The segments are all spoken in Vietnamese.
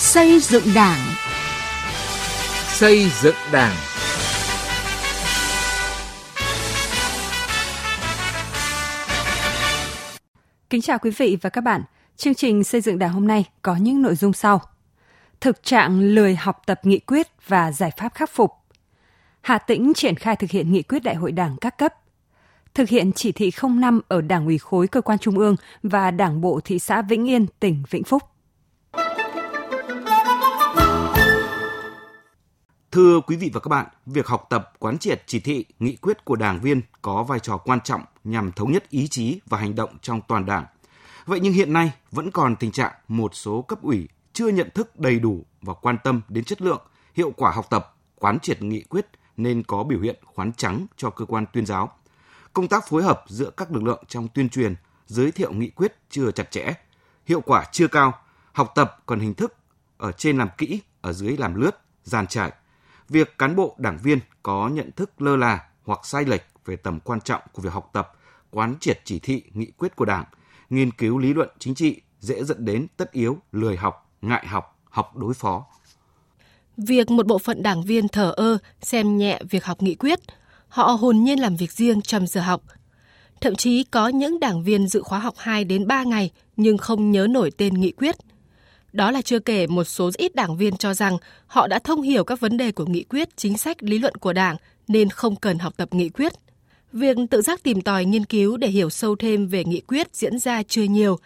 Xây dựng Đảng. Xây dựng Đảng. Kính chào quý vị và các bạn. Chương trình xây dựng Đảng hôm nay có những nội dung sau. Thực trạng lười học tập nghị quyết và giải pháp khắc phục. Hà Tĩnh triển khai thực hiện nghị quyết đại hội Đảng các cấp. Thực hiện chỉ thị 05 ở Đảng ủy khối cơ quan trung ương và Đảng bộ thị xã Vĩnh Yên, tỉnh Vĩnh Phúc. Thưa quý vị và các bạn, việc học tập, quán triệt chỉ thị, nghị quyết của đảng viên có vai trò quan trọng nhằm thống nhất ý chí và hành động trong toàn đảng. Vậy nhưng hiện nay vẫn còn tình trạng một số cấp ủy chưa nhận thức đầy đủ và quan tâm đến chất lượng, hiệu quả học tập, quán triệt nghị quyết nên có biểu hiện khoán trắng cho cơ quan tuyên giáo. Công tác phối hợp giữa các lực lượng trong tuyên truyền, giới thiệu nghị quyết chưa chặt chẽ, hiệu quả chưa cao, học tập còn hình thức ở trên làm kỹ, ở dưới làm lướt, giàn trải. Việc cán bộ đảng viên có nhận thức lơ là hoặc sai lệch về tầm quan trọng của việc học tập, quán triệt chỉ thị, nghị quyết của Đảng, nghiên cứu lý luận chính trị dễ dẫn đến tất yếu, lười học, ngại học, học đối phó. Việc một bộ phận đảng viên thờ ơ, xem nhẹ việc học nghị quyết, họ hồn nhiên làm việc riêng trong giờ học. Thậm chí có những đảng viên dự khóa học 2 đến 3 ngày nhưng không nhớ nổi tên nghị quyết. Đó là chưa kể một số ít đảng viên cho rằng họ đã thông hiểu các vấn đề của nghị quyết, chính sách, lý luận của đảng nên không cần học tập nghị quyết. Việc tự giác tìm tòi nghiên cứu để hiểu sâu thêm về nghị quyết diễn ra chưa nhiều.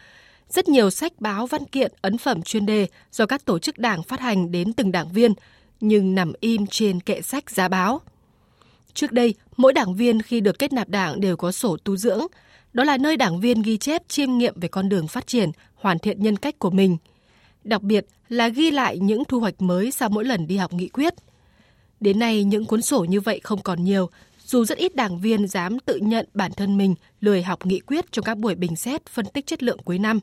Rất nhiều sách báo văn kiện, ấn phẩm chuyên đề do các tổ chức đảng phát hành đến từng đảng viên, nhưng nằm im trên kệ sách giá báo. Trước đây, mỗi đảng viên khi được kết nạp đảng đều có sổ tu dưỡng. Đó là nơi đảng viên ghi chép chiêm nghiệm về con đường phát triển, hoàn thiện nhân cách của mình. Đặc biệt là ghi lại những thu hoạch mới sau mỗi lần đi học nghị quyết. Đến nay, những cuốn sổ như vậy không còn nhiều, dù rất ít đảng viên dám tự nhận bản thân mình lười học nghị quyết trong các buổi bình xét phân tích chất lượng cuối năm.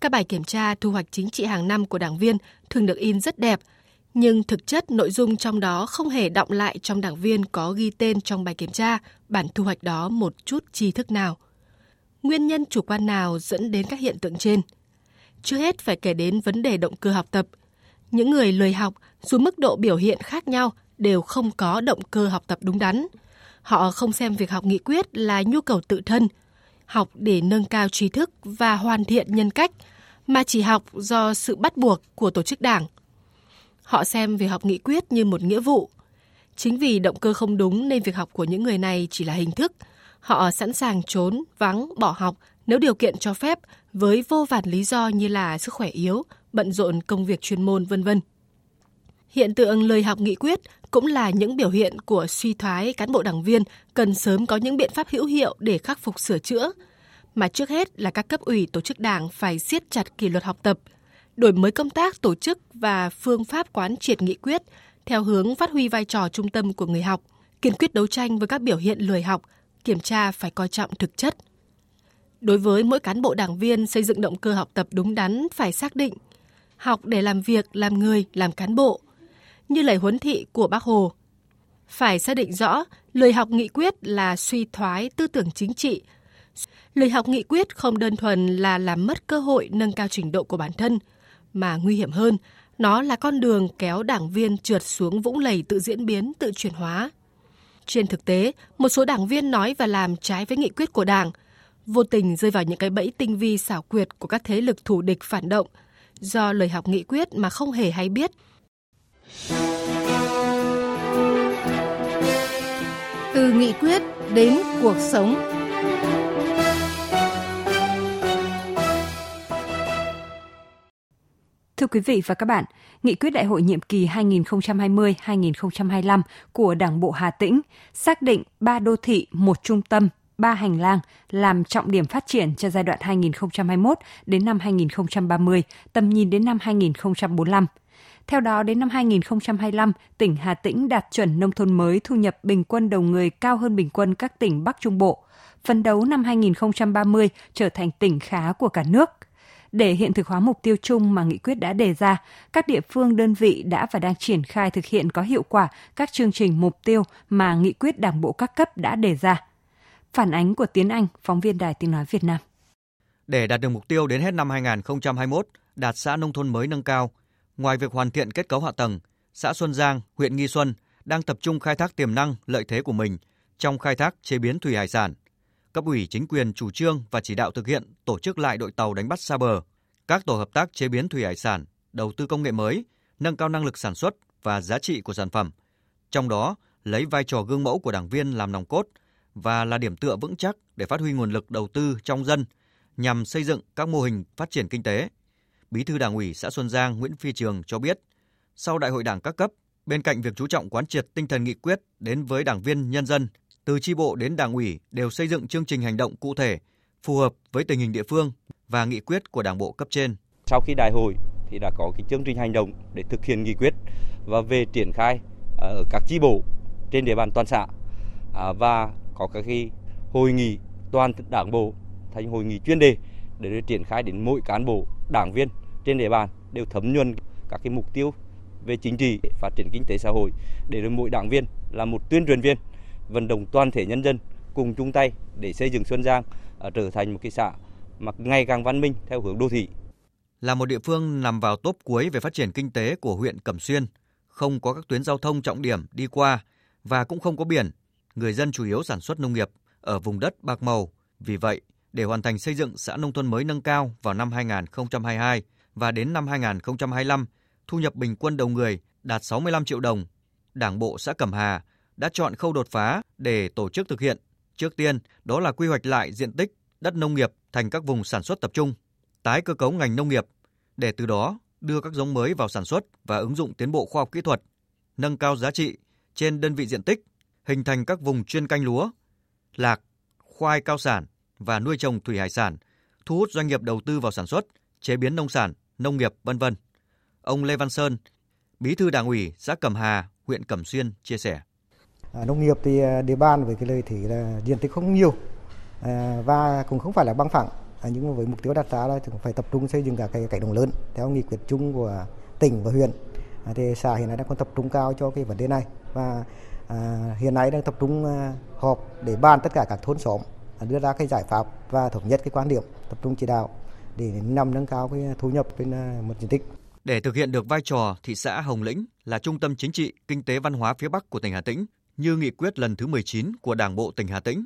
Các bài kiểm tra thu hoạch chính trị hàng năm của đảng viên thường được in rất đẹp, nhưng thực chất nội dung trong đó không hề động lại trong đảng viên có ghi tên trong bài kiểm tra bản thu hoạch đó một chút tri thức nào. Nguyên nhân chủ quan nào dẫn đến các hiện tượng trên? Trước hết phải kể đến vấn đề động cơ học tập. Những người lười học, dù mức độ biểu hiện khác nhau, đều không có động cơ học tập đúng đắn. Họ không xem việc học nghị quyết là nhu cầu tự thân, học để nâng cao trí thức và hoàn thiện nhân cách, mà chỉ học do sự bắt buộc của tổ chức đảng. Họ xem việc học nghị quyết như một nghĩa vụ. Chính vì động cơ không đúng nên việc học của những người này chỉ là hình thức. Họ sẵn sàng trốn, vắng, bỏ học nếu điều kiện cho phép với vô vàn lý do như là sức khỏe yếu, bận rộn công việc chuyên môn vân vân. Hiện tượng lười học nghị quyết cũng là những biểu hiện của suy thoái cán bộ đảng viên cần sớm có những biện pháp hữu hiệu để khắc phục sửa chữa. Mà trước hết là các cấp ủy tổ chức đảng phải siết chặt kỷ luật học tập, đổi mới công tác tổ chức và phương pháp quán triệt nghị quyết theo hướng phát huy vai trò trung tâm của người học, kiên quyết đấu tranh với các biểu hiện lười học, kiểm tra phải coi trọng thực chất. Đối với mỗi cán bộ đảng viên xây dựng động cơ học tập đúng đắn phải xác định học để làm việc, làm người, làm cán bộ, như lời huấn thị của Bác Hồ. Phải xác định rõ, lời học nghị quyết là suy thoái tư tưởng chính trị. Lời học nghị quyết không đơn thuần là làm mất cơ hội nâng cao trình độ của bản thân, mà nguy hiểm hơn, nó là con đường kéo đảng viên trượt xuống vũng lầy tự diễn biến, tự chuyển hóa. Trên thực tế, một số đảng viên nói và làm trái với nghị quyết của đảng, vô tình rơi vào những cái bẫy tinh vi xảo quyệt của các thế lực thù địch phản động, do lời học nghị quyết mà không hề hay biết. Từ nghị quyết đến cuộc sống. Thưa quý vị và các bạn, Nghị quyết Đại hội nhiệm kỳ 2020-2025 của Đảng bộ Hà Tĩnh xác định ba đô thị, một trung tâm, ba hành lang làm trọng điểm phát triển cho giai đoạn 2021 đến năm 2030, tầm nhìn đến năm 2045. Theo đó, đến năm 2025, tỉnh Hà Tĩnh đạt chuẩn nông thôn mới thu nhập bình quân đầu người cao hơn bình quân các tỉnh Bắc Trung Bộ. Phấn đấu năm 2030 trở thành tỉnh khá của cả nước. Để hiện thực hóa mục tiêu chung mà nghị quyết đã đề ra, các địa phương đơn vị đã và đang triển khai thực hiện có hiệu quả các chương trình mục tiêu mà nghị quyết Đảng bộ các cấp đã đề ra. Phản ánh của Tiến Anh, phóng viên Đài Tiếng Nói Việt Nam. Để đạt được mục tiêu đến hết năm 2021, đạt xã nông thôn mới nâng cao, Ngoài việc hoàn thiện kết cấu hạ tầng, xã Xuân Giang, huyện Nghi Xuân đang tập trung khai thác tiềm năng, lợi thế của mình trong khai thác chế biến thủy hải sản. Cấp ủy chính quyền chủ trương và chỉ đạo thực hiện tổ chức lại đội tàu đánh bắt xa bờ, các tổ hợp tác chế biến thủy hải sản, đầu tư công nghệ mới, nâng cao năng lực sản xuất và giá trị của sản phẩm. Trong đó, lấy vai trò gương mẫu của đảng viên làm nòng cốt và là điểm tựa vững chắc để phát huy nguồn lực đầu tư trong dân nhằm xây dựng các mô hình phát triển kinh tế. Bí thư Đảng ủy xã Xuân Giang Nguyễn Phi Trường cho biết, sau đại hội đảng các cấp, bên cạnh việc chú trọng quán triệt tinh thần nghị quyết đến với đảng viên nhân dân, từ chi bộ đến đảng ủy đều xây dựng chương trình hành động cụ thể phù hợp với tình hình địa phương và nghị quyết của đảng bộ cấp trên. Sau khi đại hội thì đã có cái chương trình hành động để thực hiện nghị quyết và về triển khai ờ, ở các chi bộ trên địa bàn toàn xã à, và có các cái hội nghị toàn đảng bộ thành hội nghị chuyên đề để triển khai đến mỗi cán bộ đảng viên trên địa bàn đều thấm nhuần các cái mục tiêu về chính trị phát triển kinh tế xã hội để rồi mỗi đảng viên là một tuyên truyền viên vận động toàn thể nhân dân cùng chung tay để xây dựng Xuân Giang à, trở thành một cái xã mà ngày càng văn minh theo hướng đô thị. Là một địa phương nằm vào top cuối về phát triển kinh tế của huyện Cẩm Xuyên, không có các tuyến giao thông trọng điểm đi qua và cũng không có biển, người dân chủ yếu sản xuất nông nghiệp ở vùng đất bạc màu. Vì vậy, để hoàn thành xây dựng xã nông thôn mới nâng cao vào năm 2022 và đến năm 2025, thu nhập bình quân đầu người đạt 65 triệu đồng. Đảng bộ xã Cẩm Hà đã chọn khâu đột phá để tổ chức thực hiện. Trước tiên, đó là quy hoạch lại diện tích đất nông nghiệp thành các vùng sản xuất tập trung, tái cơ cấu ngành nông nghiệp để từ đó đưa các giống mới vào sản xuất và ứng dụng tiến bộ khoa học kỹ thuật, nâng cao giá trị trên đơn vị diện tích, hình thành các vùng chuyên canh lúa, lạc, khoai cao sản và nuôi trồng thủy hải sản, thu hút doanh nghiệp đầu tư vào sản xuất, chế biến nông sản, nông nghiệp, vân vân. Ông Lê Văn Sơn, Bí thư Đảng ủy xã Cẩm Hà, huyện Cẩm Xuyên chia sẻ. À, nông nghiệp thì à, địa bàn với cái lợi thì là diện tích không nhiều à, và cũng không phải là băng phẳng à, nhưng mà với mục tiêu đặt ra là phải tập trung xây dựng cả cái cánh đồng lớn theo nghị quyết chung của tỉnh và huyện à, thì xã hiện nay đang còn tập trung cao cho cái vấn đề này và à, hiện nay đang tập trung à, họp để bàn tất cả các thôn xóm à, đưa ra cái giải pháp và thống nhất cái quan điểm tập trung chỉ đạo để nhằm nâng cao cái thu nhập trên à, một diện tích. Để thực hiện được vai trò thị xã Hồng Lĩnh là trung tâm chính trị, kinh tế văn hóa phía Bắc của tỉnh Hà Tĩnh, như nghị quyết lần thứ 19 của Đảng bộ tỉnh Hà Tĩnh,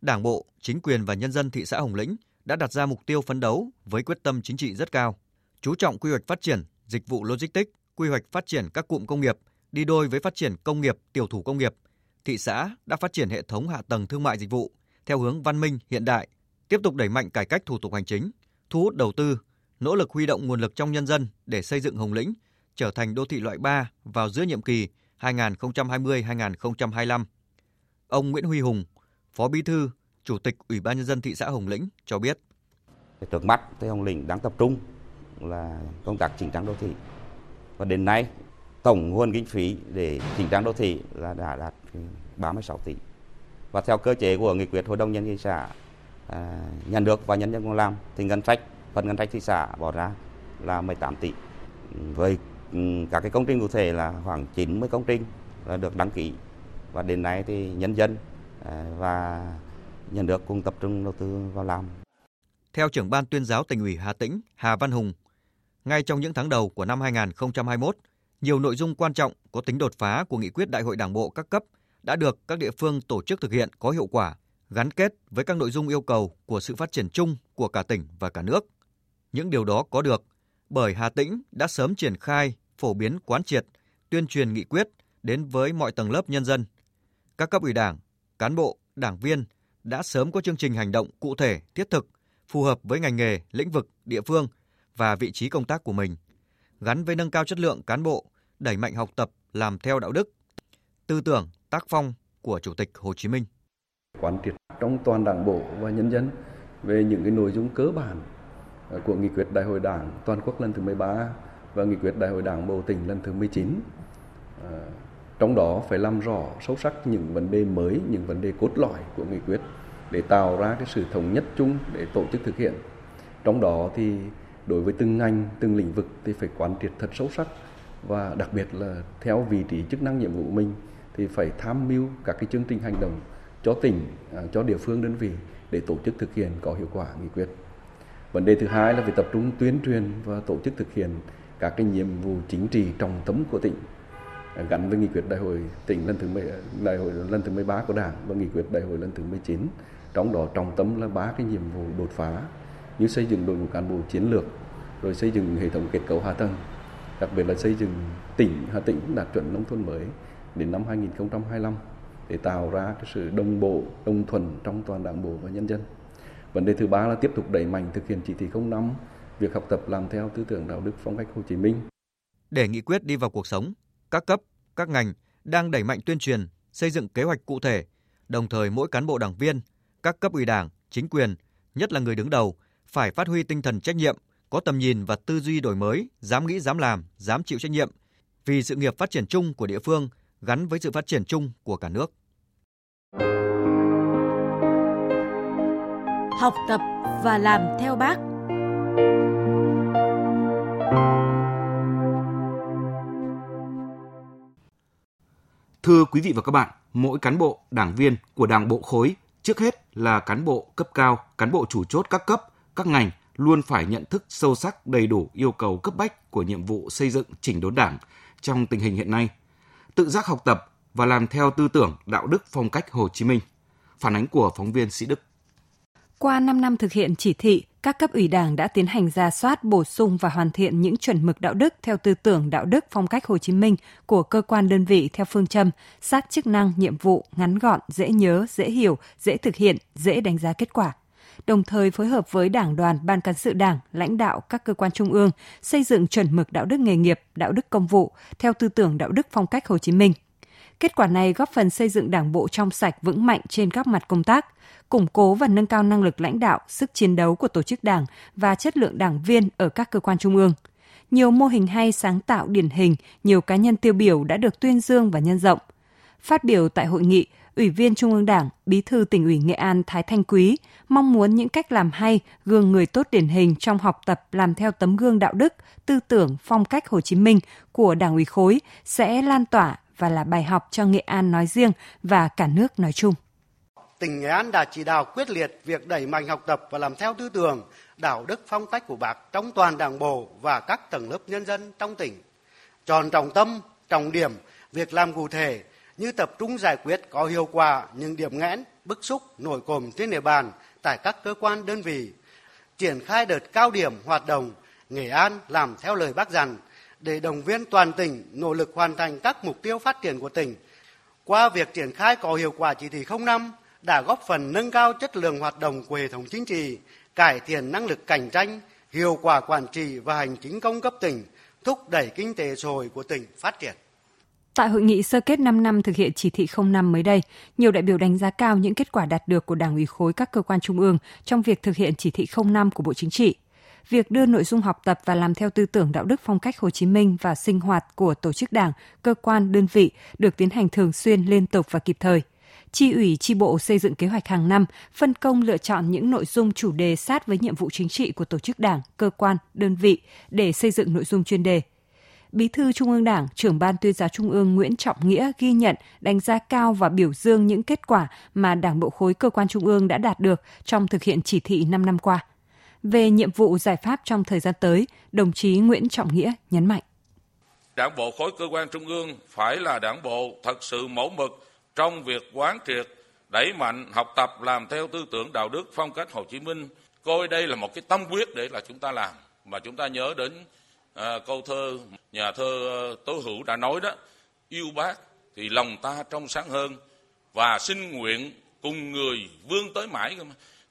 Đảng bộ, chính quyền và nhân dân thị xã Hồng Lĩnh đã đặt ra mục tiêu phấn đấu với quyết tâm chính trị rất cao, chú trọng quy hoạch phát triển dịch vụ logistics, quy hoạch phát triển các cụm công nghiệp đi đôi với phát triển công nghiệp, tiểu thủ công nghiệp. Thị xã đã phát triển hệ thống hạ tầng thương mại dịch vụ theo hướng văn minh hiện đại, tiếp tục đẩy mạnh cải cách thủ tục hành chính, thu hút đầu tư, nỗ lực huy động nguồn lực trong nhân dân để xây dựng Hồng Lĩnh trở thành đô thị loại 3 vào giữa nhiệm kỳ 2020-2025. Ông Nguyễn Huy Hùng, Phó Bí thư, Chủ tịch Ủy ban nhân dân thị xã Hồng Lĩnh cho biết. Trước mắt thì Hồng Lĩnh đang tập trung là công tác chỉnh trang đô thị. Và đến nay tổng nguồn kinh phí để chỉnh trang đô thị là đã đạt 36 tỷ. Và theo cơ chế của nghị quyết Hội đồng nhân thị xã à, nhà nước và nhân dân cùng làm thì ngân sách phần ngân sách thị xã bỏ ra là 18 tỷ. Với ừ, các cái công trình cụ thể là khoảng 90 công trình là được đăng ký và đến nay thì nhân dân à, và nhà nước cùng tập trung đầu tư vào làm. Theo trưởng ban tuyên giáo tỉnh ủy Hà Tĩnh Hà Văn Hùng, ngay trong những tháng đầu của năm 2021, nhiều nội dung quan trọng có tính đột phá của nghị quyết Đại hội Đảng bộ các cấp đã được các địa phương tổ chức thực hiện có hiệu quả, gắn kết với các nội dung yêu cầu của sự phát triển chung của cả tỉnh và cả nước. Những điều đó có được bởi Hà Tĩnh đã sớm triển khai, phổ biến quán triệt, tuyên truyền nghị quyết đến với mọi tầng lớp nhân dân. Các cấp ủy đảng, cán bộ, đảng viên đã sớm có chương trình hành động cụ thể, thiết thực, phù hợp với ngành nghề, lĩnh vực, địa phương và vị trí công tác của mình, gắn với nâng cao chất lượng cán bộ, đẩy mạnh học tập, làm theo đạo đức, tư tưởng, tác phong của Chủ tịch Hồ Chí Minh. Quán triệt trong toàn đảng bộ và nhân dân về những cái nội dung cơ bản của nghị quyết Đại hội Đảng toàn quốc lần thứ 13 và nghị quyết Đại hội Đảng bộ tỉnh lần thứ 19. À, trong đó phải làm rõ sâu sắc những vấn đề mới, những vấn đề cốt lõi của nghị quyết để tạo ra cái sự thống nhất chung để tổ chức thực hiện. Trong đó thì đối với từng ngành, từng lĩnh vực thì phải quán triệt thật sâu sắc và đặc biệt là theo vị trí chức năng nhiệm vụ của mình thì phải tham mưu các cái chương trình hành động cho tỉnh, à, cho địa phương đơn vị để tổ chức thực hiện có hiệu quả nghị quyết. Vấn đề thứ hai là phải tập trung tuyên truyền và tổ chức thực hiện các cái nhiệm vụ chính trị trọng tâm của tỉnh à, gắn với nghị quyết đại hội tỉnh lần thứ 10, đại hội lần thứ 13 của Đảng và nghị quyết đại hội lần thứ 19. Trong đó trọng tâm là ba cái nhiệm vụ đột phá như xây dựng đội ngũ cán bộ chiến lược, rồi xây dựng hệ thống kết cấu hạ tầng, đặc biệt là xây dựng tỉnh Hà Tĩnh đạt chuẩn nông thôn mới đến năm 2025 để tạo ra cái sự đồng bộ, đồng thuần trong toàn đảng bộ và nhân dân. Vấn đề thứ ba là tiếp tục đẩy mạnh thực hiện chỉ thị 05, việc học tập làm theo tư tưởng đạo đức phong cách Hồ Chí Minh. Để nghị quyết đi vào cuộc sống, các cấp, các ngành đang đẩy mạnh tuyên truyền, xây dựng kế hoạch cụ thể, đồng thời mỗi cán bộ đảng viên, các cấp ủy đảng, chính quyền, nhất là người đứng đầu, phải phát huy tinh thần trách nhiệm, có tầm nhìn và tư duy đổi mới, dám nghĩ dám làm, dám chịu trách nhiệm vì sự nghiệp phát triển chung của địa phương gắn với sự phát triển chung của cả nước. Học tập và làm theo bác. Thưa quý vị và các bạn, mỗi cán bộ, đảng viên của Đảng bộ khối trước hết là cán bộ cấp cao, cán bộ chủ chốt các cấp, các ngành luôn phải nhận thức sâu sắc đầy đủ yêu cầu cấp bách của nhiệm vụ xây dựng chỉnh đốn Đảng trong tình hình hiện nay, tự giác học tập và làm theo tư tưởng đạo đức phong cách Hồ Chí Minh. Phản ánh của phóng viên Sĩ Đức. Qua 5 năm thực hiện chỉ thị, các cấp ủy Đảng đã tiến hành ra soát, bổ sung và hoàn thiện những chuẩn mực đạo đức theo tư tưởng đạo đức phong cách Hồ Chí Minh của cơ quan đơn vị theo phương châm sát chức năng, nhiệm vụ, ngắn gọn, dễ nhớ, dễ hiểu, dễ thực hiện, dễ đánh giá kết quả đồng thời phối hợp với Đảng đoàn, Ban cán sự Đảng, lãnh đạo các cơ quan trung ương xây dựng chuẩn mực đạo đức nghề nghiệp, đạo đức công vụ theo tư tưởng đạo đức phong cách Hồ Chí Minh. Kết quả này góp phần xây dựng Đảng bộ trong sạch vững mạnh trên các mặt công tác, củng cố và nâng cao năng lực lãnh đạo, sức chiến đấu của tổ chức Đảng và chất lượng đảng viên ở các cơ quan trung ương. Nhiều mô hình hay sáng tạo điển hình, nhiều cá nhân tiêu biểu đã được tuyên dương và nhân rộng. Phát biểu tại hội nghị, Ủy viên Trung ương Đảng, Bí thư tỉnh ủy Nghệ An Thái Thanh Quý mong muốn những cách làm hay, gương người tốt điển hình trong học tập làm theo tấm gương đạo đức, tư tưởng, phong cách Hồ Chí Minh của Đảng ủy khối sẽ lan tỏa và là bài học cho Nghệ An nói riêng và cả nước nói chung. Tỉnh Nghệ An đã chỉ đạo quyết liệt việc đẩy mạnh học tập và làm theo tư tưởng, đạo đức phong cách của Bác trong toàn đảng bộ và các tầng lớp nhân dân trong tỉnh. Tròn trọng tâm, trọng điểm, việc làm cụ thể như tập trung giải quyết có hiệu quả những điểm nghẽn, bức xúc, nổi cồm trên địa bàn tại các cơ quan đơn vị, triển khai đợt cao điểm hoạt động Nghệ An làm theo lời bác dặn để đồng viên toàn tỉnh nỗ lực hoàn thành các mục tiêu phát triển của tỉnh. Qua việc triển khai có hiệu quả chỉ thị 05 đã góp phần nâng cao chất lượng hoạt động của hệ thống chính trị, cải thiện năng lực cạnh tranh, hiệu quả quản trị và hành chính công cấp tỉnh, thúc đẩy kinh tế xã hội của tỉnh phát triển. Tại hội nghị sơ kết 5 năm thực hiện chỉ thị 05 mới đây, nhiều đại biểu đánh giá cao những kết quả đạt được của Đảng ủy khối các cơ quan trung ương trong việc thực hiện chỉ thị 05 của Bộ Chính trị. Việc đưa nội dung học tập và làm theo tư tưởng đạo đức phong cách Hồ Chí Minh và sinh hoạt của tổ chức đảng, cơ quan, đơn vị được tiến hành thường xuyên, liên tục và kịp thời. Chi ủy, chi bộ xây dựng kế hoạch hàng năm, phân công lựa chọn những nội dung chủ đề sát với nhiệm vụ chính trị của tổ chức đảng, cơ quan, đơn vị để xây dựng nội dung chuyên đề – Bí thư Trung ương Đảng, trưởng ban tuyên giáo Trung ương Nguyễn Trọng Nghĩa ghi nhận, đánh giá cao và biểu dương những kết quả mà Đảng bộ khối cơ quan Trung ương đã đạt được trong thực hiện chỉ thị 5 năm qua. Về nhiệm vụ giải pháp trong thời gian tới, đồng chí Nguyễn Trọng Nghĩa nhấn mạnh. Đảng bộ khối cơ quan Trung ương phải là đảng bộ thật sự mẫu mực trong việc quán triệt, đẩy mạnh học tập làm theo tư tưởng đạo đức phong cách Hồ Chí Minh, coi đây là một cái tâm quyết để là chúng ta làm mà chúng ta nhớ đến à, câu thơ nhà thơ ờ, tố hữu đã nói đó yêu bác thì lòng ta trong sáng hơn và xin nguyện cùng người vươn tới mãi.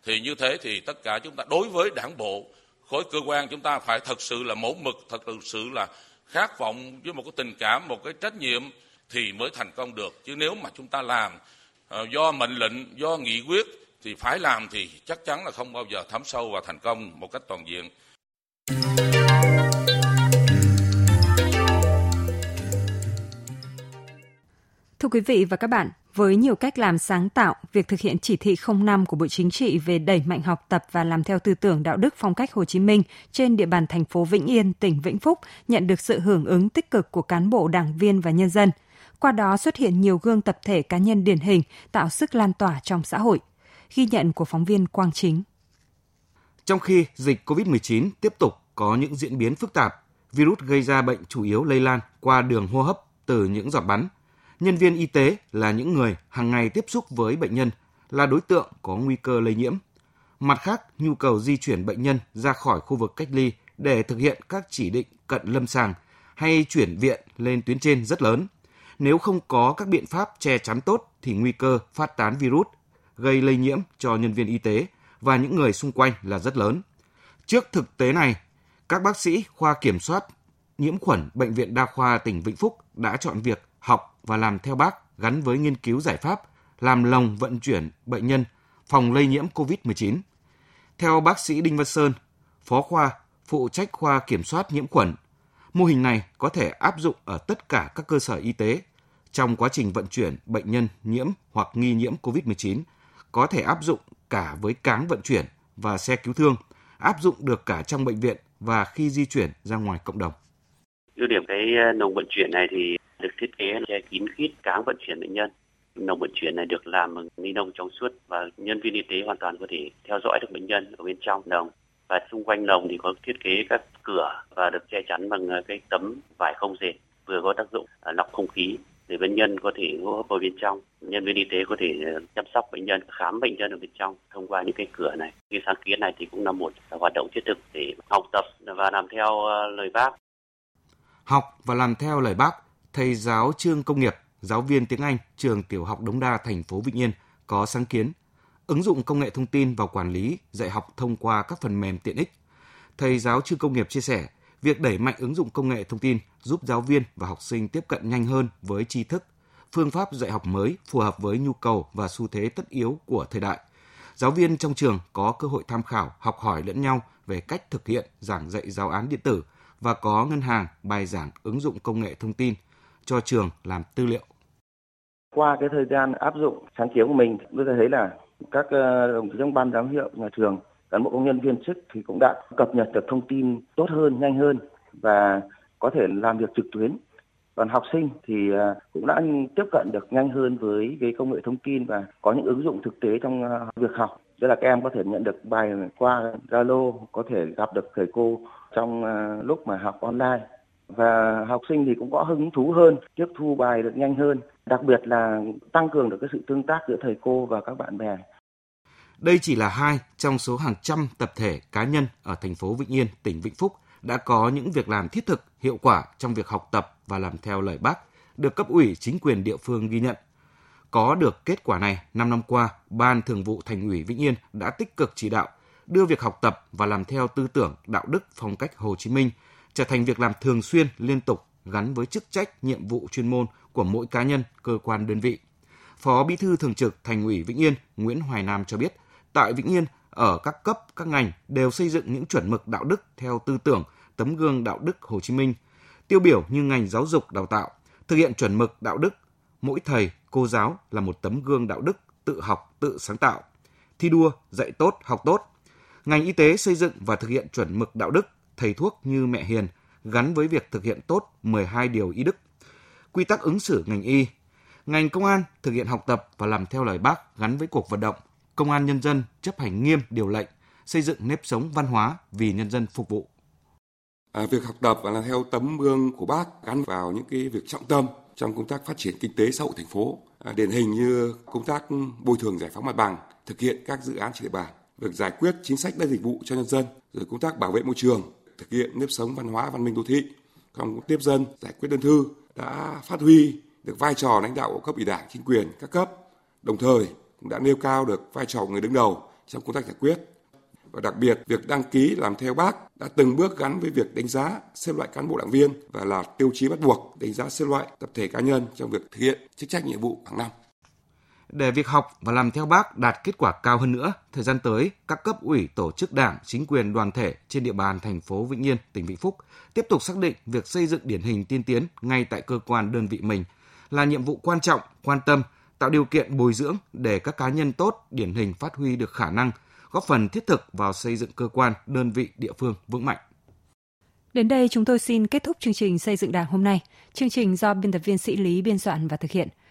Thì như thế thì tất cả chúng ta đối với đảng bộ khối cơ quan chúng ta phải thật sự là mẫu mực thật sự là khát vọng với một cái tình cảm một cái trách nhiệm thì mới thành công được. Chứ nếu mà chúng ta làm uh, do mệnh lệnh do nghị quyết thì phải làm thì chắc chắn là không bao giờ thấm sâu và thành công một cách toàn diện. Thưa quý vị và các bạn, với nhiều cách làm sáng tạo, việc thực hiện chỉ thị 05 của Bộ Chính trị về đẩy mạnh học tập và làm theo tư tưởng đạo đức phong cách Hồ Chí Minh trên địa bàn thành phố Vĩnh Yên, tỉnh Vĩnh Phúc nhận được sự hưởng ứng tích cực của cán bộ, đảng viên và nhân dân. Qua đó xuất hiện nhiều gương tập thể cá nhân điển hình, tạo sức lan tỏa trong xã hội. Ghi nhận của phóng viên Quang Chính. Trong khi dịch COVID-19 tiếp tục có những diễn biến phức tạp, Virus gây ra bệnh chủ yếu lây lan qua đường hô hấp từ những giọt bắn. Nhân viên y tế là những người hàng ngày tiếp xúc với bệnh nhân, là đối tượng có nguy cơ lây nhiễm. Mặt khác, nhu cầu di chuyển bệnh nhân ra khỏi khu vực cách ly để thực hiện các chỉ định cận lâm sàng hay chuyển viện lên tuyến trên rất lớn. Nếu không có các biện pháp che chắn tốt thì nguy cơ phát tán virus gây lây nhiễm cho nhân viên y tế và những người xung quanh là rất lớn. Trước thực tế này, các bác sĩ khoa kiểm soát nhiễm khuẩn Bệnh viện Đa khoa tỉnh Vĩnh Phúc đã chọn việc học và làm theo bác gắn với nghiên cứu giải pháp làm lồng vận chuyển bệnh nhân phòng lây nhiễm COVID-19. Theo bác sĩ Đinh Văn Sơn, phó khoa phụ trách khoa kiểm soát nhiễm khuẩn, mô hình này có thể áp dụng ở tất cả các cơ sở y tế trong quá trình vận chuyển bệnh nhân nhiễm hoặc nghi nhiễm COVID-19, có thể áp dụng cả với cáng vận chuyển và xe cứu thương, áp dụng được cả trong bệnh viện và khi di chuyển ra ngoài cộng đồng. Ưu điểm cái ờ, nồng vận chuyển này thì được thiết kế che kín khít, cáng vận chuyển bệnh nhân. Nồng vận chuyển này được làm bằng ni lông trong suốt và nhân viên y tế hoàn toàn có thể theo dõi được bệnh nhân ở bên trong nồng. Và xung quanh lồng thì có thiết kế các cửa và được che chắn bằng ờ, cái tấm vải không dệt, vừa có tác dụng ờ, lọc không khí để bệnh nhân có thể hô hấp vào bên trong. Nhân viên y tế có thể ờ, chăm sóc bệnh nhân, khám bệnh nhân ở bên trong thông qua những cái cửa này. Cái sáng kiến này thì cũng là một hoạt động thiết thực để học tập và làm theo lời bác. Học và làm theo lời bác thầy giáo trương công nghiệp giáo viên tiếng Anh trường tiểu học Đống Đa thành phố Vĩnh Yên có sáng kiến ứng dụng công nghệ thông tin vào quản lý dạy học thông qua các phần mềm tiện ích. Thầy giáo Trương Công nghiệp chia sẻ, việc đẩy mạnh ứng dụng công nghệ thông tin giúp giáo viên và học sinh tiếp cận nhanh hơn với tri thức, phương pháp dạy học mới phù hợp với nhu cầu và xu thế tất yếu của thời đại. Giáo viên trong trường có cơ hội tham khảo, học hỏi lẫn nhau về cách thực hiện giảng dạy giáo án điện tử và có ngân hàng bài giảng ứng dụng công nghệ thông tin cho trường làm tư liệu. Qua cái thời gian áp dụng sáng kiến của mình, tôi thấy là các ờ, đồng chí trong ban giám hiệu nhà trường, cán bộ công nhân viên chức thì cũng đã cập nhật được thông tin tốt hơn, nhanh hơn và có thể làm việc trực tuyến. Còn học sinh thì ờ, cũng đã tiếp cận được nhanh hơn với cái công nghệ thông tin và có những ứng dụng thực tế trong ờ, việc học. Tức là các em có thể nhận được bài qua Zalo, có thể gặp được thầy cô trong lúc mà học online và học sinh thì cũng có hứng thú hơn, tiếp thu bài được nhanh hơn, đặc biệt là tăng cường được cái sự tương tác giữa thầy cô và các bạn bè. Đây chỉ là hai trong số hàng trăm tập thể cá nhân ở thành phố Vĩnh Yên, tỉnh Vĩnh Phúc đã có những việc làm thiết thực, hiệu quả trong việc học tập và làm theo lời bác, được cấp ủy chính quyền địa phương ghi nhận. Có được kết quả này, 5 năm qua, Ban Thường vụ Thành ủy Vĩnh Yên đã tích cực chỉ đạo đưa việc học tập và làm theo tư tưởng đạo đức phong cách Hồ Chí Minh trở thành việc làm thường xuyên, liên tục gắn với chức trách, nhiệm vụ chuyên môn của mỗi cá nhân, cơ quan đơn vị. Phó Bí thư Thường trực Thành ủy Vĩnh Yên Nguyễn Hoài Nam cho biết, tại Vĩnh Yên, ở các cấp, các ngành đều xây dựng những chuẩn mực đạo đức theo tư tưởng, tấm gương đạo đức Hồ Chí Minh. Tiêu biểu như ngành giáo dục đào tạo, thực hiện chuẩn mực đạo đức, mỗi thầy, cô giáo là một tấm gương đạo đức tự học, tự sáng tạo. Thi đua, dạy tốt, học tốt. Ngành y tế xây dựng và thực hiện chuẩn mực đạo đức, thầy thuốc như mẹ Hiền gắn với việc thực hiện tốt 12 điều y đức. Quy tắc ứng xử ngành y. Ngành công an thực hiện học tập và làm theo lời bác gắn với cuộc vận động công an nhân dân chấp hành nghiêm điều lệnh, xây dựng nếp sống văn hóa vì nhân dân phục vụ. À, việc học tập và làm theo tấm gương của bác gắn vào những cái việc trọng tâm trong công tác phát triển kinh tế xã hội thành phố, à, điển hình như công tác bồi thường giải phóng mặt bằng, thực hiện các dự án trên địa bàn, việc giải quyết chính sách đất dịch vụ cho nhân dân, rồi công tác bảo vệ môi trường, thực hiện nếp sống văn hóa văn minh đô thị, công tiếp dân, giải quyết đơn thư đã phát huy được vai trò lãnh đạo của cấp ủy đảng, chính quyền các cấp, đồng thời cũng đã nêu cao được vai trò người đứng đầu trong công tác giải quyết. Và đặc biệt, việc đăng ký làm theo bác đã từng bước gắn với việc đánh giá, xếp loại cán bộ đảng viên và là tiêu chí bắt buộc đánh giá xếp loại tập thể cá nhân trong việc thực hiện chức trách nhiệm vụ hàng năm. Để việc học và làm theo bác đạt kết quả cao hơn nữa, thời gian tới, các cấp ủy tổ chức đảng, chính quyền đoàn thể trên địa bàn thành phố Vĩnh Yên, tỉnh Vĩnh Phúc tiếp tục xác định việc xây dựng điển hình tiên tiến ngay tại cơ quan đơn vị mình là nhiệm vụ quan trọng, quan tâm, tạo điều kiện bồi dưỡng để các cá nhân tốt, điển hình phát huy được khả năng, góp phần thiết thực vào xây dựng cơ quan, đơn vị địa phương vững mạnh. Đến đây chúng tôi xin kết thúc chương trình xây dựng Đảng hôm nay. Chương trình do biên tập viên Sĩ Lý biên soạn và thực hiện.